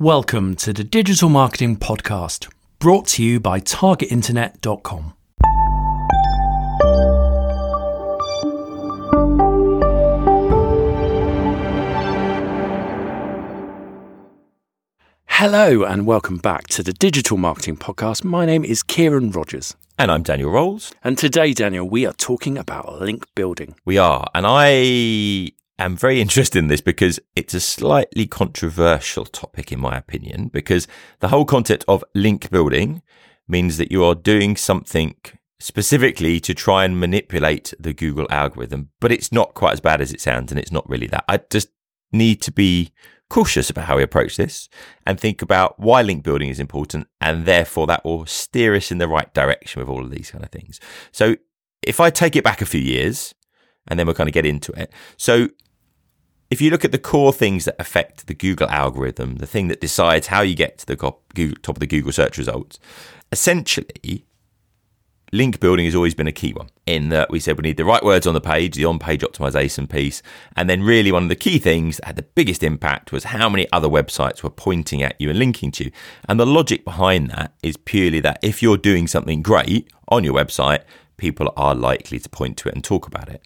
Welcome to the Digital Marketing Podcast, brought to you by TargetInternet.com. Hello, and welcome back to the Digital Marketing Podcast. My name is Kieran Rogers. And I'm Daniel Rolls. And today, Daniel, we are talking about link building. We are. And I am very interested in this because it's a slightly controversial topic, in my opinion, because the whole concept of link building means that you are doing something specifically to try and manipulate the Google algorithm, but it's not quite as bad as it sounds, and it's not really that. I just need to be cautious about how we approach this and think about why link building is important. And therefore, that will steer us in the right direction with all of these kind of things. So, if I take it back a few years and then we'll kind of get into it. So, if you look at the core things that affect the Google algorithm, the thing that decides how you get to the top of the Google search results, essentially, link building has always been a key one in that we said we need the right words on the page, the on page optimization piece. And then, really, one of the key things that had the biggest impact was how many other websites were pointing at you and linking to you. And the logic behind that is purely that if you're doing something great on your website, people are likely to point to it and talk about it.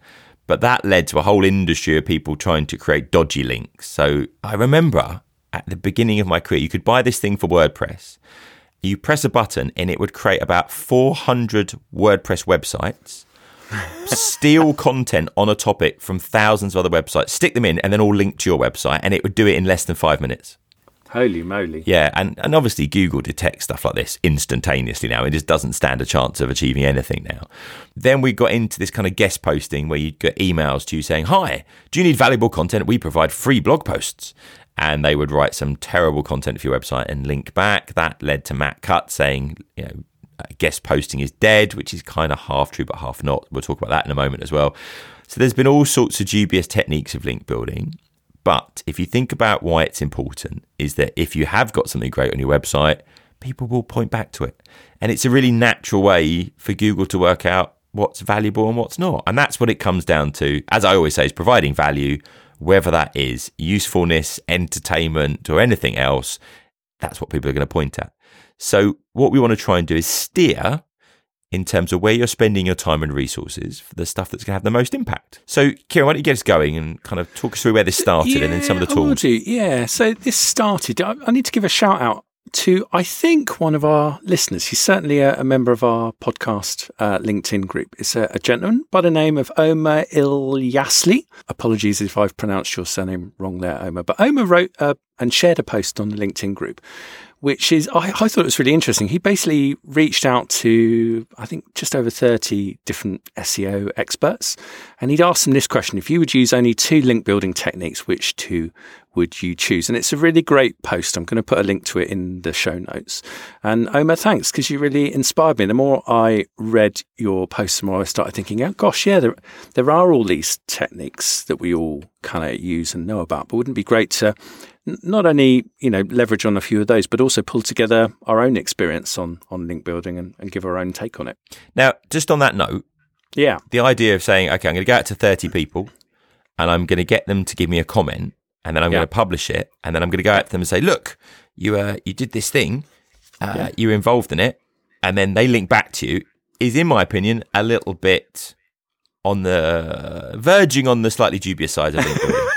But that led to a whole industry of people trying to create dodgy links. So I remember at the beginning of my career, you could buy this thing for WordPress you press a button and it would create about 400 WordPress websites, steal content on a topic from thousands of other websites, stick them in, and then all link to your website, and it would do it in less than five minutes. Holy moly. Yeah, and, and obviously Google detects stuff like this instantaneously now. It just doesn't stand a chance of achieving anything now. Then we got into this kind of guest posting where you get emails to you saying, Hi, do you need valuable content? We provide free blog posts and they would write some terrible content for your website and link back. That led to Matt Cutts saying, you know, guest posting is dead, which is kind of half true but half not. We'll talk about that in a moment as well. So there's been all sorts of dubious techniques of link building. But if you think about why it's important, is that if you have got something great on your website, people will point back to it. And it's a really natural way for Google to work out what's valuable and what's not. And that's what it comes down to. As I always say, is providing value whether that is usefulness, entertainment, or anything else, that's what people are going to point at. So, what we want to try and do is steer in terms of where you're spending your time and resources for the stuff that's going to have the most impact. So, Kieran, why don't you get us going and kind of talk us through where this started yeah, and then some of the tools? Yeah, so this started. I need to give a shout out to, I think, one of our listeners. He's certainly a, a member of our podcast uh, LinkedIn group. It's a, a, gentleman by the name of Omar Ilyasli. Apologies if I've pronounced your surname wrong there, Omar. But Omar wrote uh, and shared a post on the LinkedIn group which is I, I, thought it was really interesting. He basically reached out to I think just over thirty different SEO experts, and he'd asked them this question: If you would use only two link building techniques, which two would you choose? And it's a really great post. I'm going to put a link to it in the show notes. And Omar, thanks because you really inspired me. The more I read your post, the more I started thinking, oh gosh, yeah, there there are all these techniques that we all kind of use and know about, but wouldn't it be great to not only you know leverage on a few of those, but also pull together our own experience on on link building and, and give our own take on it. Now, just on that note, yeah, the idea of saying, okay, I'm going to go out to 30 people, and I'm going to get them to give me a comment, and then I'm yeah. going to publish it, and then I'm going to go out to them and say, look, you uh, you did this thing, uh, yeah. you're involved in it, and then they link back to you. Is, in my opinion, a little bit on the verging on the slightly dubious side of link building.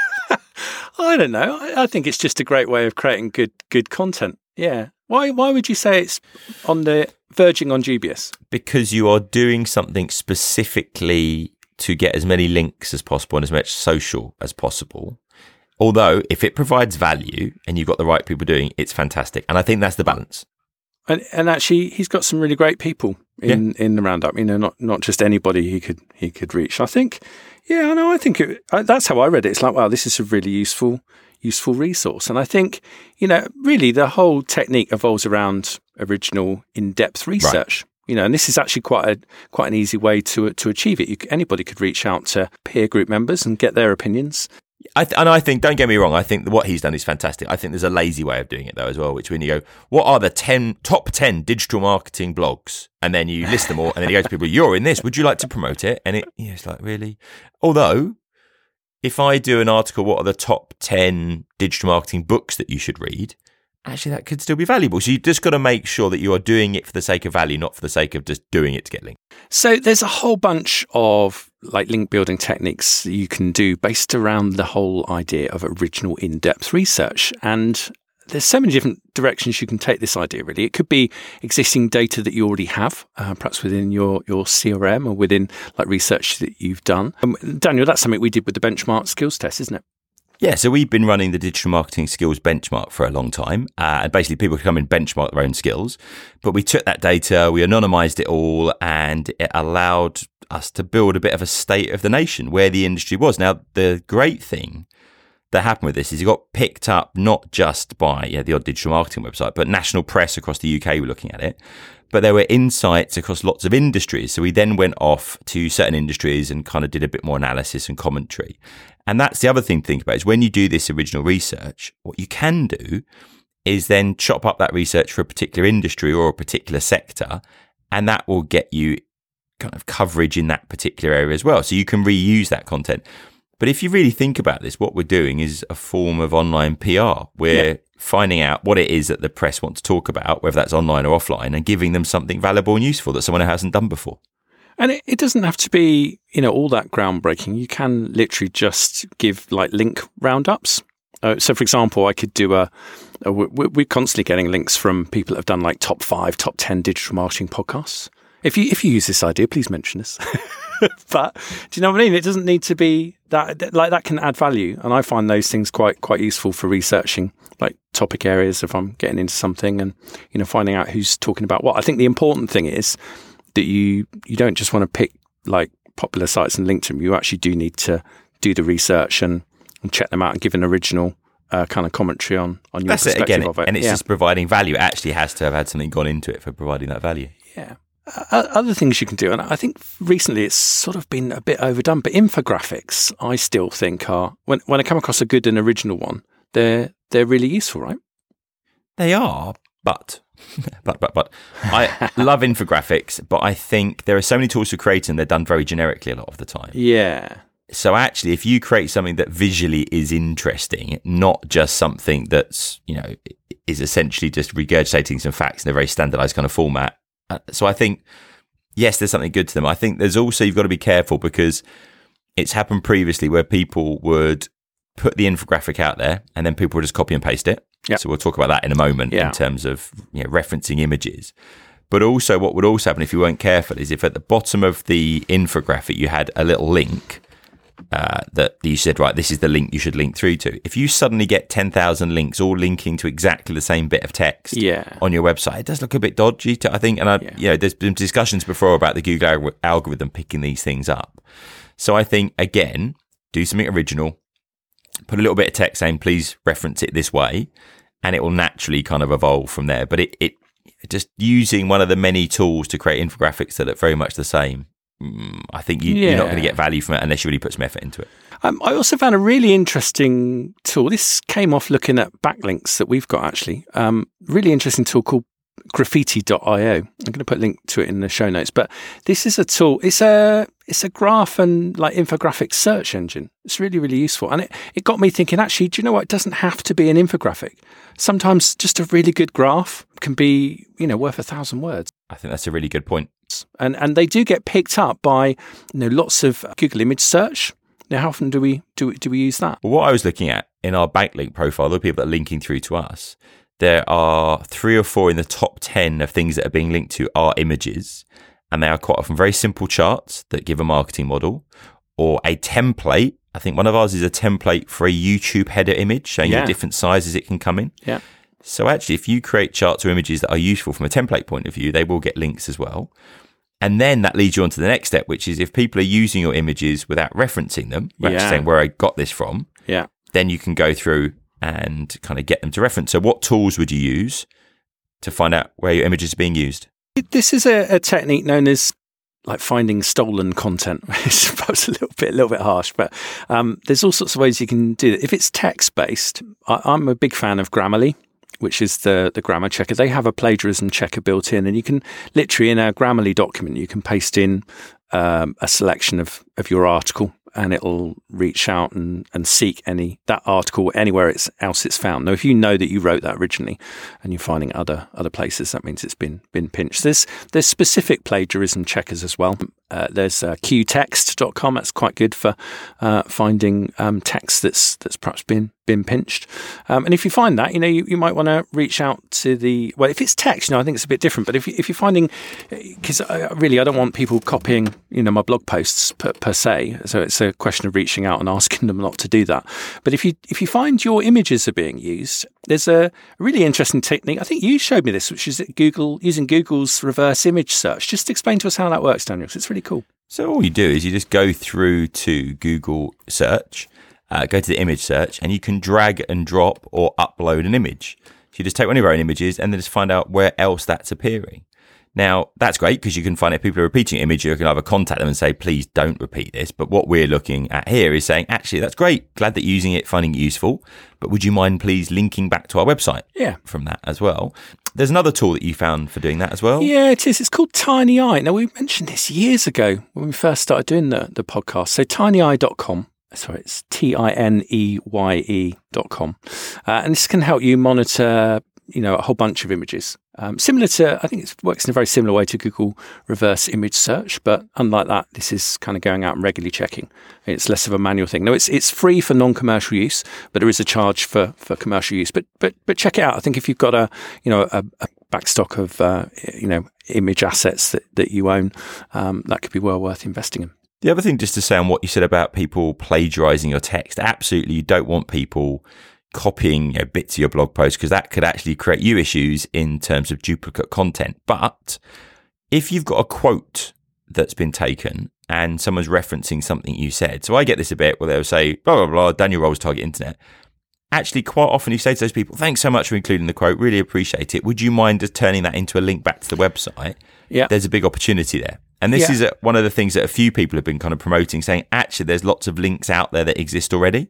I don't know. I, I think it's just a great way of creating good good content. Yeah. Why why would you say it's on the verging on dubious? Because you are doing something specifically to get as many links as possible and as much social as possible. Although if it provides value and you've got the right people doing, it's fantastic. And I think that's the balance. And, and actually, he's got some really great people in, yeah. in the roundup. You know, not not just anybody he could he could reach. I think yeah, I know. I think it, that's how I read it. It's like, wow, this is a really useful, useful resource. And I think, you know, really the whole technique evolves around original, in-depth research. Right. You know, and this is actually quite a quite an easy way to to achieve it. You, anybody could reach out to peer group members and get their opinions. I th- and I think, don't get me wrong, I think what he's done is fantastic. I think there's a lazy way of doing it though as well, which when you go, what are the ten top ten digital marketing blogs, and then you list them all, and then you go to people, you're in this, would you like to promote it? And it, it's like really. Although, if I do an article, what are the top ten digital marketing books that you should read? Actually that could still be valuable. So you just got to make sure that you are doing it for the sake of value, not for the sake of just doing it to get linked. So there's a whole bunch of like link building techniques you can do based around the whole idea of original in-depth research and there's so many different directions you can take this idea really it could be existing data that you already have uh, perhaps within your your crm or within like research that you've done um, daniel that's something we did with the benchmark skills test isn't it yeah, so we've been running the digital marketing skills benchmark for a long time. Uh, and basically, people come and benchmark their own skills. But we took that data, we anonymized it all, and it allowed us to build a bit of a state of the nation where the industry was. Now, the great thing that happened with this is it got picked up not just by yeah, the odd digital marketing website, but national press across the UK were looking at it. But there were insights across lots of industries. So we then went off to certain industries and kind of did a bit more analysis and commentary. And that's the other thing to think about is when you do this original research, what you can do is then chop up that research for a particular industry or a particular sector, and that will get you kind of coverage in that particular area as well. So you can reuse that content. But if you really think about this, what we're doing is a form of online PR. We're yeah. finding out what it is that the press want to talk about, whether that's online or offline, and giving them something valuable and useful that someone hasn't done before. And it, it, doesn't have to be, you know, all that groundbreaking. You can literally just give like link roundups. Uh, so, for example, I could do a, a we're constantly getting links from people that have done like top five, top 10 digital marketing podcasts. If you, if you use this idea, please mention us. but do you know what I mean? It doesn't need to be that, like that can add value. And I find those things quite, quite useful for researching like topic areas if I'm getting into something and, you know, finding out who's talking about what. I think the important thing is, that you you don't just want to pick like popular sites and link to them. You actually do need to do the research and, and check them out and give an original uh, kind of commentary on on your That's perspective it, again, of it. And it's yeah. just providing value. It actually has to have had something gone into it for providing that value. Yeah. Uh, other things you can do, and I think recently it's sort of been a bit overdone, but infographics I still think are when when I come across a good and original one, they're they're really useful, right? They are, but but but but I love infographics, but I think there are so many tools to create and they're done very generically a lot of the time. Yeah. So actually, if you create something that visually is interesting, not just something that's you know is essentially just regurgitating some facts in a very standardized kind of format. Uh, so I think yes, there's something good to them. I think there's also you've got to be careful because it's happened previously where people would put the infographic out there and then people would just copy and paste it Yep. So we'll talk about that in a moment yeah. in terms of you know, referencing images. But also, what would also happen if you weren't careful is if at the bottom of the infographic you had a little link uh, that you said, right, this is the link you should link through to. If you suddenly get 10,000 links all linking to exactly the same bit of text yeah. on your website, it does look a bit dodgy, to, I think. And I, yeah. you know, there's been discussions before about the Google algorithm picking these things up. So I think, again, do something original, put a little bit of text saying, please reference it this way, and it will naturally kind of evolve from there. But it, it just using one of the many tools to create infographics that look very much the same. Mm, I think you, are not going to get value from it unless you really put some effort into it. Um, I also found a really interesting tool. This came off looking at backlinks that we've got actually. Um, really interesting tool called graphiti.io. I'm going to put a link to it in the show notes. But this is a tool. It's a it's a graph and like infographic search engine. It's really really useful, and it it got me thinking. Actually, do you know what? It doesn't have to be an infographic. Sometimes just a really good graph can be you know worth a thousand words. I think that's a really good point. And and they do get picked up by you know lots of Google image search. Now, how often do we do do we use that? Well, what I was looking at in our backlink profile, the people that are linking through to us, there are three or four in the top 10 of things that are being linked to are images. And they are quite often very simple charts that give a marketing model or a template. I think one of ours is a template for a YouTube header image showing Yeah. you different sizes it can come in. Yeah. So actually, if you create charts or images that are useful from a template point of view, they will get links as well. And then that leads you on to the next step, which is if people are using your images without referencing them, Yeah. saying where I got this from, Yeah. then you can go through and kind of get them to reference. So, what tools would you use to find out where your images are being used? This is a, a technique known as like finding stolen content. It's perhaps a little bit, a little bit harsh, but um, there's all sorts of ways you can do it. If it's text based, I'm a big fan of Grammarly, which is the the grammar checker. They have a plagiarism checker built in, and you can literally in a Grammarly document you can paste in um, a selection of of your article, and it'll reach out and, and seek any that article anywhere it's, else it's found. Now, if you know that you wrote that originally and you're finding other other places, that means it's been been pinched. There's there's specific plagiarism checkers as well. Uh, there's uh, quetext.com. That's quite good for uh, finding um, text that's that's perhaps been been pinched. Um, and if you find that, you know, you, you might want to reach out to the well. If it's text, you know, I think it's a bit different. But if you, if you're finding, because really, I don't want people copying, you know, my blog posts per, per, se. So it's a question of reaching out and asking them not to do that. But if you if you find your images are being used, there's a really interesting technique. I think you showed me this, which is Google using Google's reverse image search. Just explain to us how that works, Daniel. It's really cool. So all you do is you just go through to Google search, uh, go to the image search, and you can drag and drop or upload an image. So you just take one of your own images and then just find out where else that's appearing. Now, that's great because you can find if people are repeating an image, you can either contact them and say, please don't repeat this. But what we're looking at here is saying, actually, that's great. Glad that you're using it, finding it useful. But would you mind please linking back to our website? Yeah. From that as well. There's another tool that you found for doing that as well. Yeah, it is. It's called Tiny TinEye. Now, we mentioned this years ago when we first started doing the, the podcast. So, tinyeye.com sorry, it's T I N E Y E dot com. Uh, and this can help you monitor, you know, a whole bunch of images. Um, similar to, I think it works in a very similar way to Google reverse image search, but unlike that, this is kind of going out and regularly checking. It's less of a manual thing. No, it's it's free for non-commercial use, but there is a charge for, for commercial use. But but but check it out. I think if you've got a you know a, a backstock of uh, you know image assets that that you own, um, that could be well worth investing in. The other thing, just to say on what you said about people plagiarizing your text, absolutely, you don't want people copying you know, bits of your blog post because that could actually create you issues in terms of duplicate content. But if you've got a quote that's been taken and someone's referencing something you said, so I get this a bit where they'll say, blah, blah, blah, Daniel Rolls Target Internet. Actually, quite often you say to those people, thanks so much for including the quote, really appreciate it. Would you mind just turning that into a link back to the website? Yeah. There's a big opportunity there. And this yeah. is a, one of the things that a few people have been kind of promoting, saying, actually, there's lots of links out there that exist already.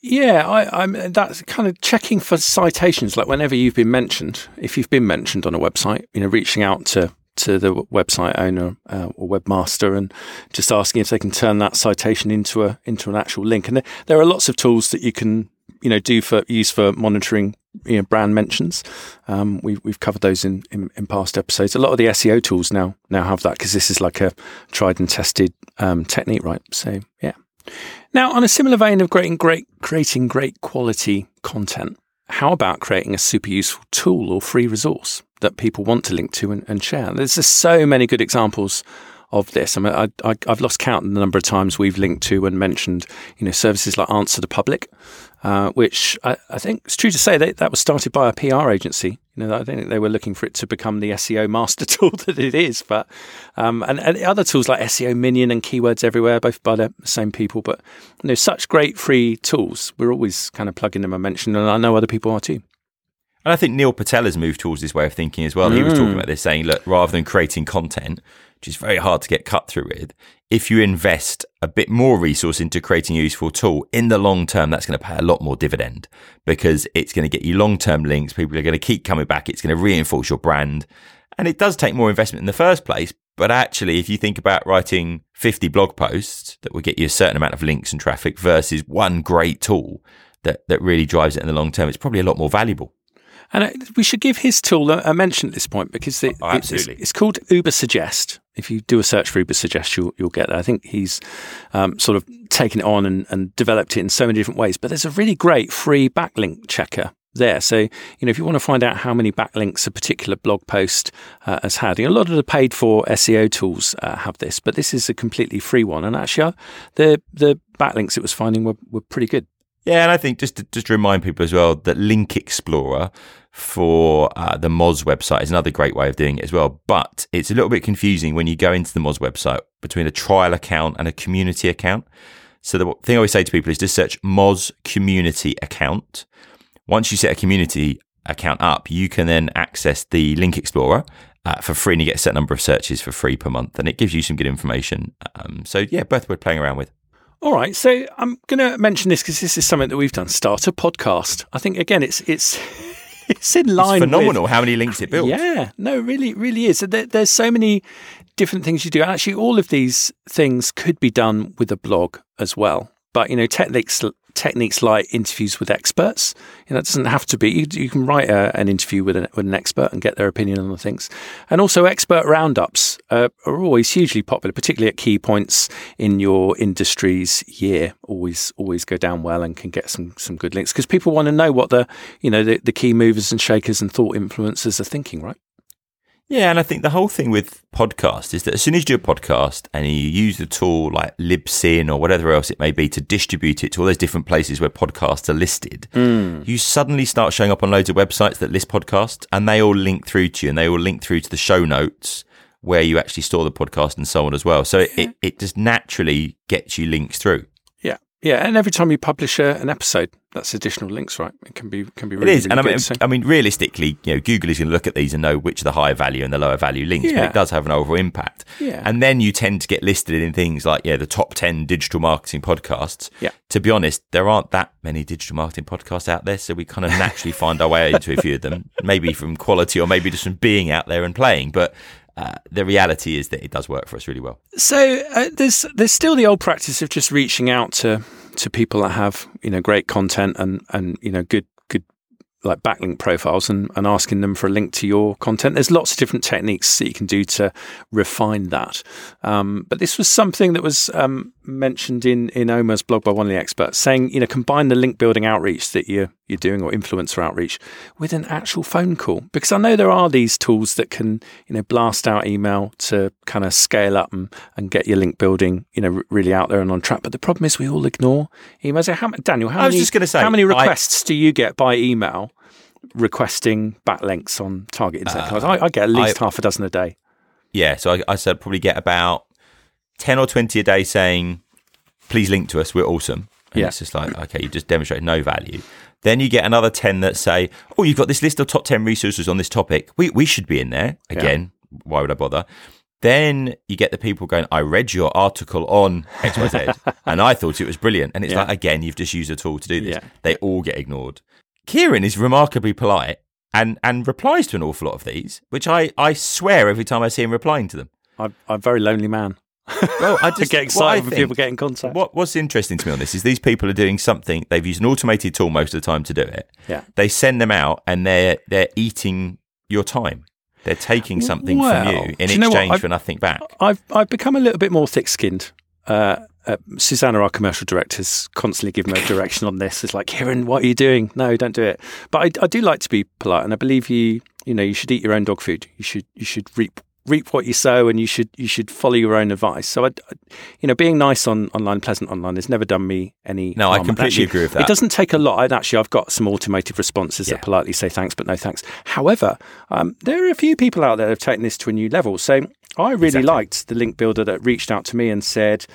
Yeah, I, am That's kind of checking for citations. Like whenever you've been mentioned, if you've been mentioned on a website, you know, reaching out to to the website owner uh, or webmaster and just asking if they can turn that citation into a into an actual link. And there, there are lots of tools that you can you know do for use for monitoring you know, brand mentions. Um, we, we've covered those in, in, in, past episodes. A lot of the SEO tools now now have that because this is like a tried and tested um, technique, right? So yeah. Now, on a similar vein of creating great, creating great quality content, how about creating a super useful tool or free resource that people want to link to and, and share? There's just so many good examples of this. I mean, I, I, have lost count the number of times we've linked to and mentioned, you know, services like Answer the Public, uh, which I, I, think it's true to say that that was started by a PR agency. You know, I don't think they were looking for it to become the SEO master tool that it is. But um, and, and other tools like SEO Minion and Keywords Everywhere, both by the same people. But you know, such great free tools. We're always kind of plugging them and mentioning, and I know other people are too. And I think Neil Patel has moved towards this way of thinking as well. Mm. He was talking mm. about this, saying, look, rather than creating content, which is very hard to get cut through with, if you invest a bit more resource into creating a useful tool in the long term, that's going to pay a lot more dividend because it's going to get you long term links. People are going to keep coming back. It's going to reinforce your brand. And it does take more investment in the first place. But actually, if you think about writing 50 blog posts that will get you a certain amount of links and traffic versus one great tool that, that really drives it in the long term, it's probably a lot more valuable. And uh, we should give his tool a, mention at this point because it, oh, it's, it's, called Ubersuggest. If you do a search for Ubersuggest, you'll, you'll get that. I think he's um, sort of taken it on and, and developed it in so many different ways. But there's a really great free backlink checker there. So, you know, if you want to find out how many backlinks a particular blog post uh, has had, you know, a lot of the paid for SEO tools uh, have this, but this is a completely free one. And actually, uh, the the backlinks it was finding were, were pretty good. Yeah, and I think just to, just to remind people as well that Link Explorer for uh, the Moz website is another great way of doing it as well. But it's a little bit confusing when you go into the Moz website between a trial account and a community account. So the thing I always say to people is just search Moz community account. Once you set a community account up, you can then access the Link Explorer uh, for free and you get a set number of searches for free per month. And it gives you some good information. Um, so yeah, both worth playing around with. All right, so I'm going to mention this because this is something that we've done. Start a podcast. I think again, it's it's it's in line. It's phenomenal with, how many links it builds. Yeah, no, really, really is. There, there's so many different things you do. Actually, all of these things could be done with a blog as well. But you know, techniques techniques like interviews with experts. You know, it doesn't have to be. You, you can write a, an interview with an, with an expert and get their opinion on the things. And also, expert roundups uh, are always hugely popular, particularly at key points in your industry's year. Always, always go down well and can get some some good links because people want to know what the you know the, the key movers and shakers and thought influencers are thinking, right? Yeah, and I think the whole thing with podcast is that as soon as you do a podcast and you use the tool like Libsyn or whatever else it may be to distribute it to all those different places where podcasts are listed, mm. you suddenly start showing up on loads of websites that list podcasts and they all link through to you and they all link through to the show notes where you actually store the podcast and so on as well. So it, it just naturally gets you links through. Yeah, and every time you publish a, an episode, that's additional links, right? It can be can be really. It is, really and good, I mean. I mean, realistically, you know, Google is going to look at these and know which are the higher value and the lower value links, Yeah. but it does have an overall impact. Yeah. and then you tend to get listed in things like yeah, the top ten digital marketing podcasts. Yeah. To be honest, there aren't that many digital marketing podcasts out there, so we kind of naturally find our way into a few of them, maybe from quality or maybe just from being out there and playing, but. Uh, the reality is that it does work for us really well. So uh, there's there's still the old practice of just reaching out to to people that have you know great content and and you know good good like backlink profiles and, and asking them for a link to your content. There's lots of different techniques that you can do to refine that. Um, but this was something that was um, mentioned in in Omar's blog by one of the experts, saying you know combine the link building outreach that you're you're doing or influencer outreach with an actual phone call because I know there are these tools that can you know blast out email to kind of scale up and, and get your link building you know r- really out there and on track. But the problem is we all ignore emails. So how, Daniel, how I was many just gonna say, how many I- requests do you get by email requesting backlinks on targeted uh, I, I get at least I- half a dozen a day. Yeah, so I, I said probably get about ten or twenty a day saying, "Please link to us. We're awesome." And Yeah. it's just like, okay, you just demonstrate no value. Then you get another ten that say, "Oh, you've got this list of top ten resources on this topic. We we should be in there." Again, why would I bother? Then you get the people going, I read your article on XYZ and I thought it was brilliant. And it's Yeah. like, again, you've just used a tool to do this. Yeah. They all get ignored. Kieran is remarkably polite and, and replies to an awful lot of these, which I, I swear every time I see him replying to them. I'm, I'm a very lonely man. Well, I I just get excited when people get in contact. What What's interesting to me on this is these people are doing something. They've used an automated tool most of the time to do it. Yeah. They send them out, and they're they're eating your time. They're taking something Well, from you in you exchange I've- for nothing back. I've I've become a little bit more thick-skinned. Uh, uh, Susanna, our commercial director, is constantly giving me a direction on this. It's like, Kieran, what are you doing? No, don't do it. But I, I do like to be polite, and I believe you. You know, you should eat your own dog food. You should you should reap reap what you sow, and you should you should follow your own advice. So, I, I- you know, being nice on online, pleasant online, has never done me any. No, I harm. And completely actually, agree with that. It doesn't take a lot. I'd actually, I've got some automated responses Yeah. that politely say thanks, but no thanks. However, um, there are a few people out there that have taken this to a new level. So I really Exactly. liked the link builder that reached out to me and said,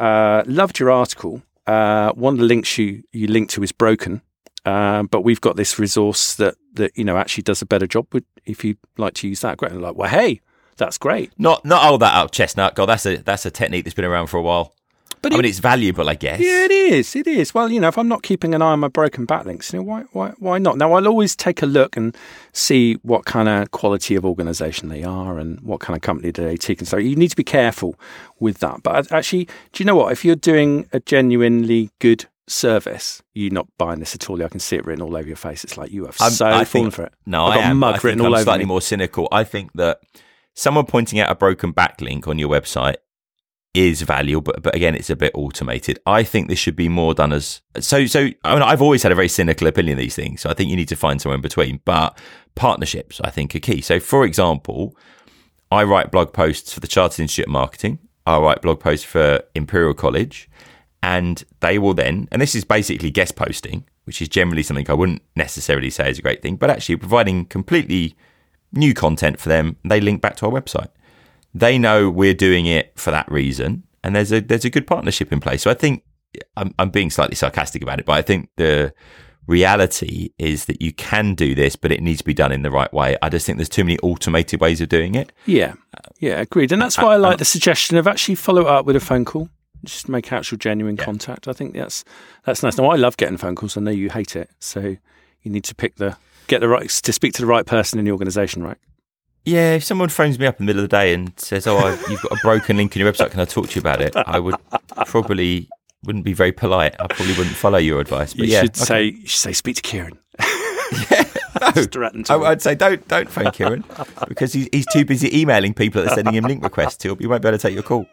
uh, "Loved your article. Uh, one of the links you you linked to is broken." Um, but we've got this resource that, that you know actually does a better job. Would if you'd like to use that, great. And like, well, hey, that's great. Not not hold that up, chestnut. God, that's a that's a technique that's been around for a while. But I it- mean, it's valuable, I guess. Yeah, it is. It is. Well, you know, if I'm not keeping an eye on my broken backlinks, you know, why, why, why not? Now, I'll always take a look and see what kind of quality of organisation they are and what kind of company do they take. And so you need to be careful with that. But actually, do you know what? If you're doing a genuinely good service, you're not buying this at all. I can see it written all over your face. It's like you have I'm- so I fallen think- for it. No, I've I got am. mug I written I'm all over slightly me. more cynical. I think that someone pointing out a broken backlink on your website is valuable, but but again, it's a bit automated. I think this should be more done as so. So I mean, I've always had a very cynical opinion of these things. So I think you need to find somewhere in between. But partnerships, I think, are key. So, for example, I write blog posts for the Chartered Institute of Marketing. I write blog posts for Imperial College, and they will then, and this is basically guest posting, which is generally something I wouldn't necessarily say is a great thing, but actually providing completely new content for them. They link back to our website. They know we're doing it for that reason, and there's a there's a good partnership in place. So I think I'm, I'm being slightly sarcastic about it, but I think the reality is that you can do this, but it needs to be done in the right way. I just think there's too many automated ways of doing it. Yeah, yeah, agreed. And that's why I like the suggestion of actually follow up with a phone call. Just make actual genuine contact. I think that's that's nice. Now I love getting phone calls. I know you hate it, so you need to pick the get the right to speak to the right person in the organisation, right? Yeah, if someone phones me up in the middle of the day and says, "Oh, I've, you've got a broken link in your website, can I talk to you about it?" I would probably wouldn't be very polite. I probably wouldn't follow your advice. But you yeah, should okay. say you should say speak to Kieran. no. Just threaten to I. I'd say don't don't phone Kieran because he's he's too busy emailing people that are sending him link requests. He'll, he won't be able to take your call.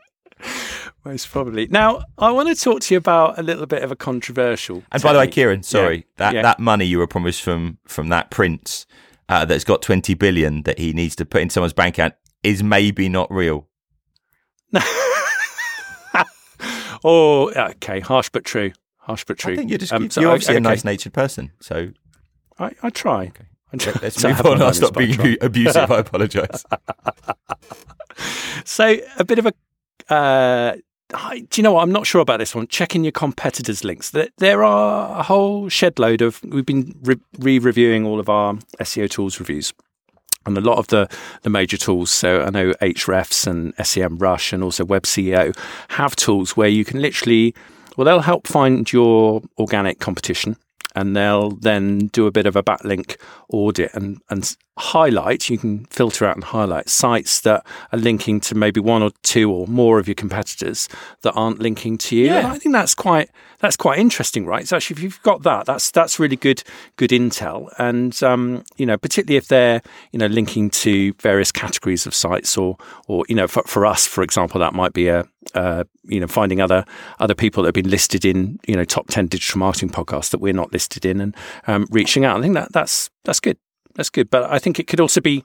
Most probably. Now, I want to talk to you about a little bit of a controversial. And by the way. Kieran, sorry, Yeah, that yeah. that money you were promised from from that prince uh, that's got twenty billion that he needs to put in someone's bank account is maybe not real. oh, okay, harsh but true. Harsh but true. I think you're just Um, you're obviously a nice natured person. So I, I try. I try. let's move on. I'll stop being try. abusive. I apologise. So a bit of a. Uh, I- do you know what? I'm not sure about this one. Checking your competitors' links. There, there are a whole shed load of. We've been re- re-reviewing all of our SEO tools reviews, and a lot of the the major tools. So I know Ahrefs and SEMrush and also Web CEO have tools where you can literally. Well, they'll help find your organic competition. And they'll then do a bit of a backlink audit and, and highlight. You can filter out and highlight sites that are linking to maybe one or two or more of your competitors that aren't linking to you. Yeah. And I think that's quite that's quite interesting, right? So actually, if you've got that, that's that's really good good intel. And um, you know, particularly if they're you know linking to various categories of sites, or or you know, for, for us, for example, that might be a uh, you know finding other other people that have been listed in you know top ten digital marketing podcasts that we're not listed in, and um, reaching out. I think that that's that's good. That's good. But I think it could also be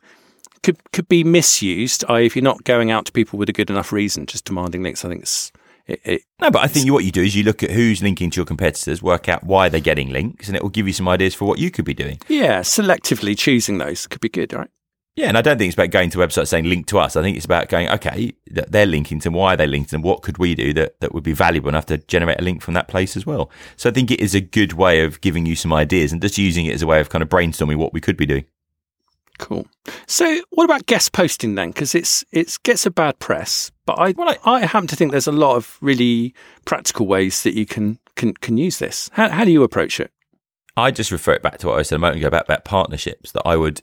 could could be misused. I, if you're not going out to people with a good enough reason, just demanding links. I think it's it, it, No, but I think you, what you do is you look at who's linking to your competitors, work out why they're getting links, and it will give you some ideas for what you could be doing. yeah, selectively choosing those could be good, right? Yeah, and I don't think it's about going to websites saying link to us. I think it's about going, okay, they're linking to them, why are they linked, and what could we do that, that would be valuable enough to generate a link from that place as well. So I think it is a good way of giving you some ideas and just using it as a way of kind of brainstorming what we could be doing. Cool. So, what about guest posting then? Because it's it gets a bad press, but I, I happen to think there's a lot of really practical ways that you can can, can use this. How, how do you approach it? I just refer it back to what I said a moment ago about, about partnerships, that I would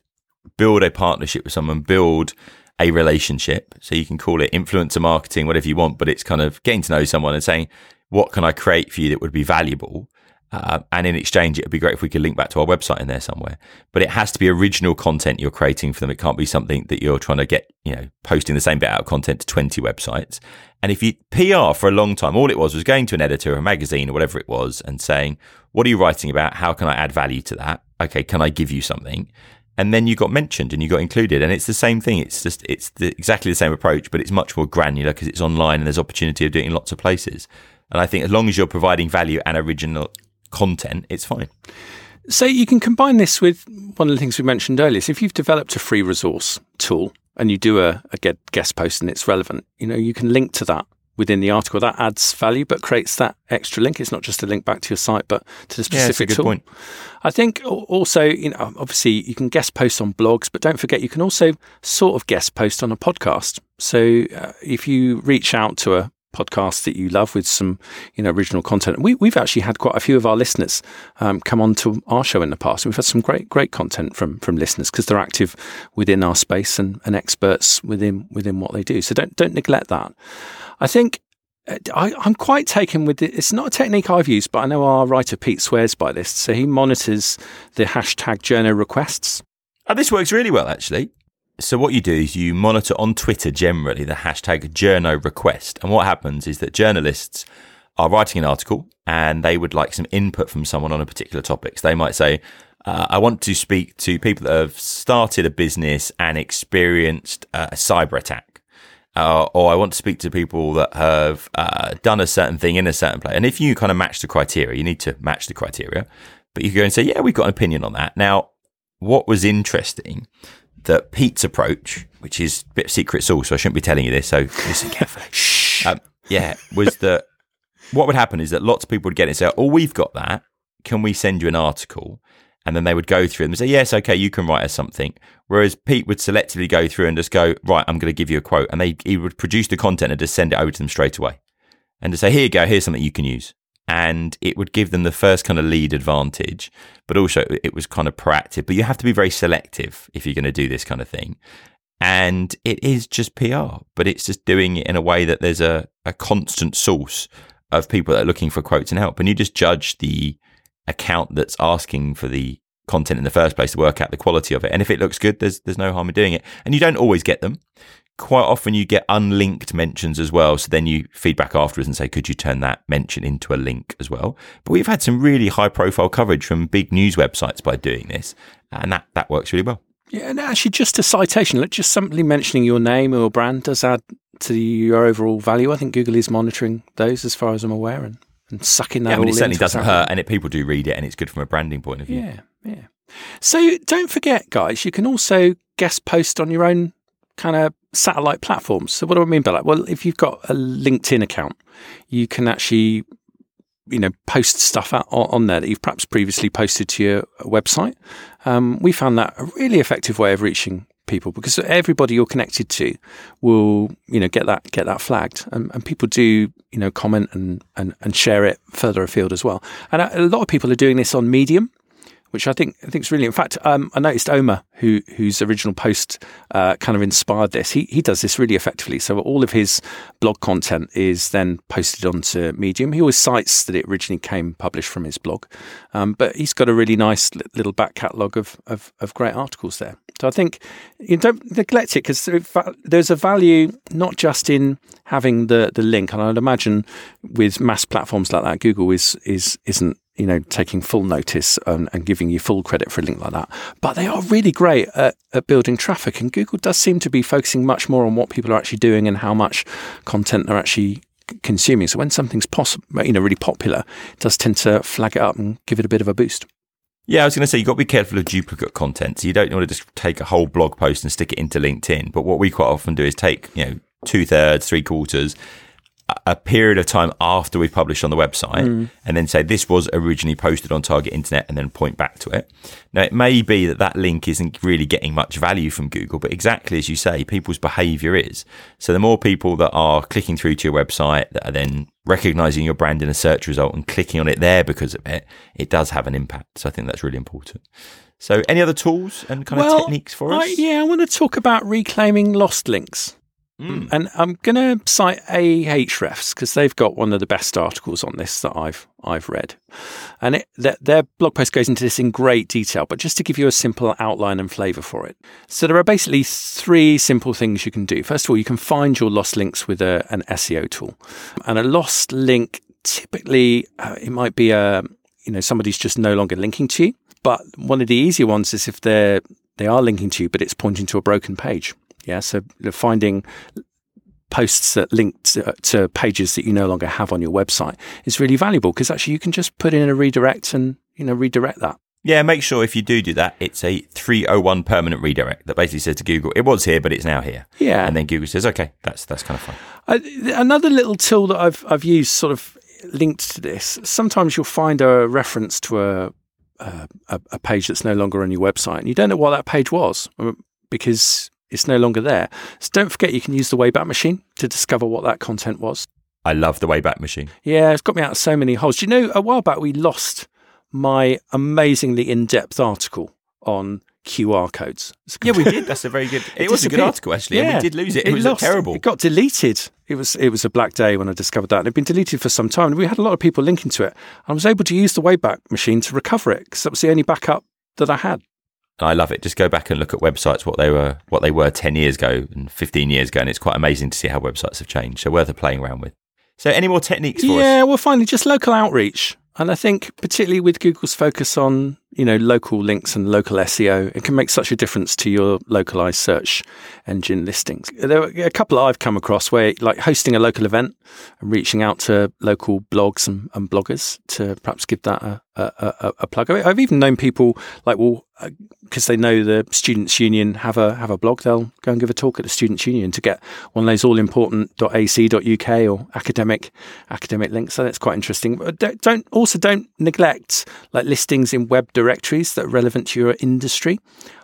build a partnership with someone, build a relationship. So you can call it influencer marketing, whatever you want, but it's kind of getting to know someone and saying, what can I create for you that would be valuable? Uh, and in exchange, it would be great if we could link back to our website in there somewhere. But it has to be original content you're creating for them. It can't be something that you're trying to get, you know, posting the same bit out of content to 20 websites. And if you PR for a long time, all it was was going to an editor or a magazine or whatever it was and saying, what are you writing about? How can I add value to that? Okay, can I give you something? And then you got mentioned and you got included. And it's the same thing. It's just, it's the, exactly the same approach, but it's much more granular because it's online and there's opportunity of doing it in lots of places. And I think as long as you're providing value and original content, it's fine. So you can combine this with one of the things we mentioned earlier. So if you've developed a free resource tool and you do a, a guest post and it's relevant, you know, you can link to that within the article. That adds value, but creates that extra link. It's not just a link back to your site, but to the Yeah, specific good tool. point. I think also, you know, obviously you can guest post on blogs, but don't forget you can also sort of guest post on a podcast. So uh, if you reach out to a podcast that you love with some, you know, original content, we, we've actually had quite a few of our listeners um, come on to our show in the past. We've had some great, great content from from listeners because they're active within our space and, and experts within within what they do. So don't don't neglect that. I think uh, I, I'm quite taken with it. It's not a technique I've used, but I know our writer Pete swears by this. So he monitors the hashtag journo requests. Oh, this works really well, actually. So what you do is you monitor on Twitter generally the hashtag journo request. And what happens is that journalists are writing an article and they would like some input from someone on a particular topic. So they might say, uh, I want to speak to people that have started a business and experienced uh, a cyber attack. Uh, or I want to speak to people that have uh, done a certain thing in a certain place. And if you kind of match the criteria, you need to match the criteria. But you go and say, yeah, we've got an opinion on that. Now, what was interesting that Pete's approach, which is a bit of secret sauce, so I shouldn't be telling you this, so listen carefully. Shh. Um, yeah, was that what would happen is that lots of people would get it and say, Oh, we've got that. Can we send you an article? And then they would go through them and say, Yes, okay, you can write us something. Whereas Pete would selectively go through and just go, Right, I'm going to give you a quote. And they he would produce the content and just send it over to them straight away. And to say, Here you go, here's something you can use. And it would give them the first kind of lead advantage, but also it was kind of proactive. But you have to be very selective if you're going to do this kind of thing and it is just PR, but it's just doing it in a way that there's a, a constant source of people that are looking for quotes and help, and you just judge the account that's asking for the content in the first place to work out the quality of it. And if it looks good, there's there's no harm in doing it. And you don't always get them. Quite often you get unlinked mentions as well. So then you feedback afterwards and say, could you turn that mention into a link as well? But we've had some really high profile coverage from big news websites by doing this. And that, that works really well. Yeah, and actually, just a citation, like just simply mentioning your name or brand does add to your overall value. I think Google is monitoring those, as far as I'm aware, and, and sucking that. Yeah, I mean, it certainly doesn't hurt, and it, people do read it, and it's good from a branding point of view. Yeah, yeah. So don't forget, guys, you can also guest post on your own kind of satellite platforms. So what do I mean by that? Well, if you've got a LinkedIn account, you can actually you know post stuff out on there that you've perhaps previously posted to your website. Um, we found that a really effective way of reaching people because everybody you're connected to will you know get that get that flagged and, and people do you know comment and, and and share it further afield as well and a lot of people are doing this on medium which I think I think is really. In fact, um, I noticed Omar, who whose original post uh, kind of inspired this. He he does this really effectively. So all of his blog content is then posted onto Medium. He always cites that it originally came published from his blog, um, but he's got a really nice little back catalogue of, of, of great articles there. So I think you don't neglect it because there's a value not just in having the the link, and I'd imagine with mass platforms like that, Google is is isn't you know, taking full notice and, and, giving you full credit for a link like that. But they are really great at, at, building traffic, and Google does seem to be focusing much more on what people are actually doing and how much content they're actually consuming. So when something's possible, you know, really popular, it does tend to flag it up and give it a bit of a boost. Yeah, I was going to say you've got to be careful of duplicate content. So you don't want to just take a whole blog post and stick it into LinkedIn. But what we quite often do is take, you know, two thirds, three quarters, a period of time after we've published on the website mm. and then say this was originally posted on target internet and then point back to it now it may be that that link isn't really getting much value from google but exactly as you say people's behavior is so the more people that are clicking through to your website that are then recognizing your brand in a search result and clicking on it there because of it it does have an impact. So i think that's really important. So any other tools and kind well, of techniques for us? I, yeah i want to talk about reclaiming lost links Mm. And I'm going to cite Ahrefs because they've got one of the best articles on this that I've I've read, and it, their, their blog post goes into this in great detail. But just to give you a simple outline and flavour for it, so there are basically three simple things you can do. First of all, you can find your lost links with a, an SEO tool, and a lost link typically uh, it might be a you know somebody's just no longer linking to you. But one of the easier ones is if they're they are linking to you, but it's pointing to a broken page. Yeah, so finding posts that link to, to, pages that you no longer have on your website is really valuable because actually you can just put in a redirect and you know redirect that. Yeah, make sure if you do do that, it's a 301 permanent redirect that basically says to Google, it was here, but it's now here. Yeah. And then Google says, okay, that's that's kind of fun. Uh, another little tool that I've, I've used sort of linked to this, sometimes you'll find a reference to a, a, a page that's no longer on your website and you don't know what that page was um, because it's no longer there. So don't forget you can use the Wayback Machine to discover what that content was. I love the Wayback Machine. Yeah, it's got me out of so many holes. Do you know, a while back we lost my amazingly in depth article on QR codes. Yeah, we did. That's a very good. It, it was a good article actually. Yeah, we did lose it. It, it was lost, terrible. It got deleted. It was it was a black day when I discovered that. And it'd been deleted for some time. And we had a lot of people linking to it. I was able to use the Wayback Machine to recover it because that was the only backup that I had. I love it. Just go back and look at websites what they were what they were ten years ago and fifteen years ago, and it's quite amazing to see how websites have changed. So worth playing around with. So any more techniques for yeah, us? Yeah, well, finally, just local outreach, and I think particularly with Google's focus on you know local links and local SEO, it can make such a difference to your localized search engine listings. There are a couple I've come across where like hosting a local event and reaching out to local blogs and, and bloggers to perhaps give that a, a, a, a plug. I have even known people like, well, because uh, they know the students' union have a have a blog, they'll go and give a talk at the students' union to get one of those all important .ac.uk or academic academic links. So that's quite interesting. But don't, don't also don't neglect like listings in web directories that are relevant to your industry.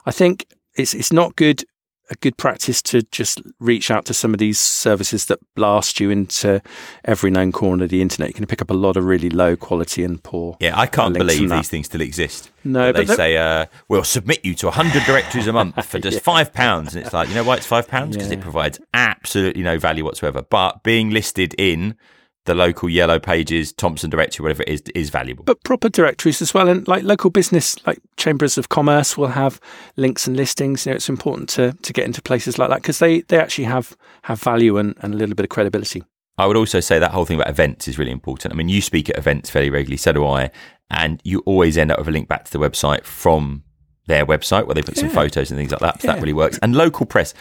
I think it's it's not good a good practice to just reach out to some of these services that blast you into every known corner of the internet. You can pick up a lot of really low quality and poor. Yeah, I can't believe these things still exist. No, but they say uh, we'll submit you to hundred directories a month for just yeah. five pounds, and it's like you know why it's five pounds because yeah. it provides absolutely no value whatsoever. But being listed in the local yellow pages, Thomson directory, whatever it is, is valuable. But proper directories as well, and like local business, like chambers of commerce, will have links and listings. You know, it's important to to get into places like that because they they actually have have value and, and a little bit of credibility. I would also say that whole thing about events is really important. I mean, you speak at events fairly regularly, so do I, and you always end up with a link back to the website from their website where they put yeah. some photos and things like that. So yeah. That really works. And local press,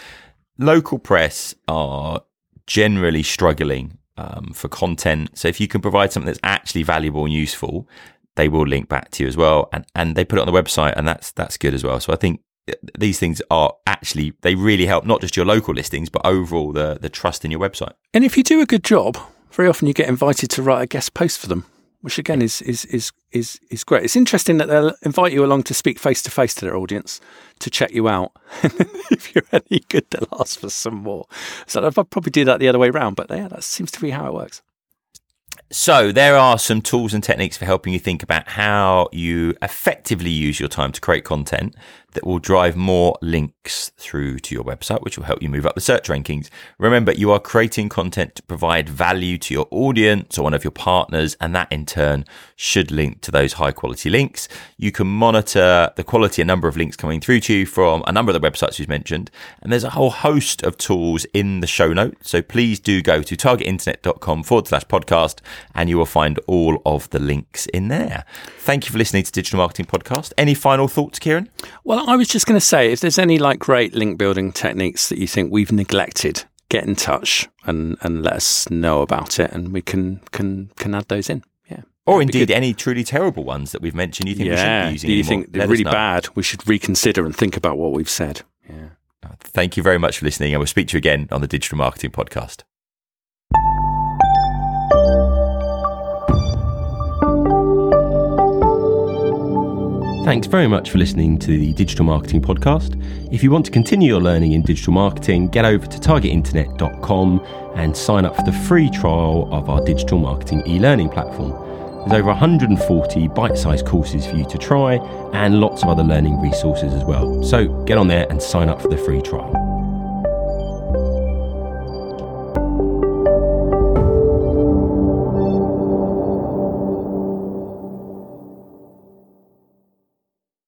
local press are generally struggling um, for content. So if you can provide something that's actually valuable and useful, they will link back to you as well, and and they put it on the website, and that's that's good as well. So I think these things are actually they really help not just your local listings, but overall the the trust in your website. And if you do a good job, very often you get invited to write a guest post for them which again is is is is is great. It's interesting that they'll invite you along to speak face to face to their audience to check you out. if you're any good, they'll ask for some more. So I'd probably do that the other way around, but yeah, that seems to be how it works. So, there are some tools and techniques for helping you think about how you effectively use your time to create content that will drive more links through to your website, which will help you move up the search rankings. Remember, you are creating content to provide value to your audience or one of your partners, and that in turn should link to those high quality links. You can monitor the quality and number of links coming through to you from a number of the websites we've mentioned, and there's a whole host of tools in the show notes. So please do go to targetinternet.com forward slash podcast and you will find all of the links in there. Thank you for listening to Digital Marketing Podcast. Any final thoughts, Ciaran? Well, I was just going to say if there's any like great link building techniques that you think we've neglected, get in touch and, and let us know about it and we can can can add those in. Yeah. Or indeed any truly terrible ones that we've mentioned you think yeah. we shouldn't be using. Do you anymore? think they're really bad? We should reconsider and think about what we've said. Yeah. Uh, thank you very much for listening and we'll speak to you again on the Digital Marketing Podcast. Thanks very much for listening to the Digital Marketing Podcast. If you want to continue your learning in digital marketing, get over to targetinternet.com and sign up for the free trial of our digital marketing e learning platform. There's over 140 bite sized courses for you to try and lots of other learning resources as well. So get on there and sign up for the free trial.